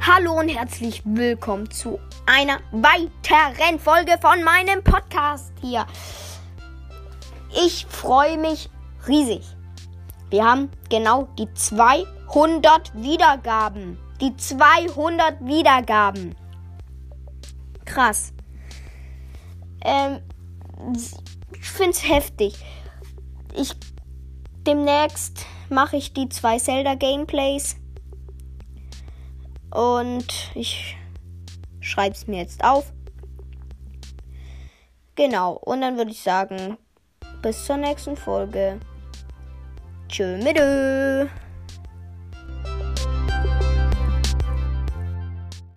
Hallo und herzlich willkommen zu einer weiteren Folge von meinem Podcast hier. Ich freue mich riesig. Wir haben genau die 200 Wiedergaben. Die 200 Wiedergaben. Krass. Ähm, ich finde es heftig. Ich demnächst mache ich die zwei Zelda Gameplays und ich schreibe es mir jetzt auf. Genau. Und dann würde ich sagen, bis zur nächsten Folge. Tschö mit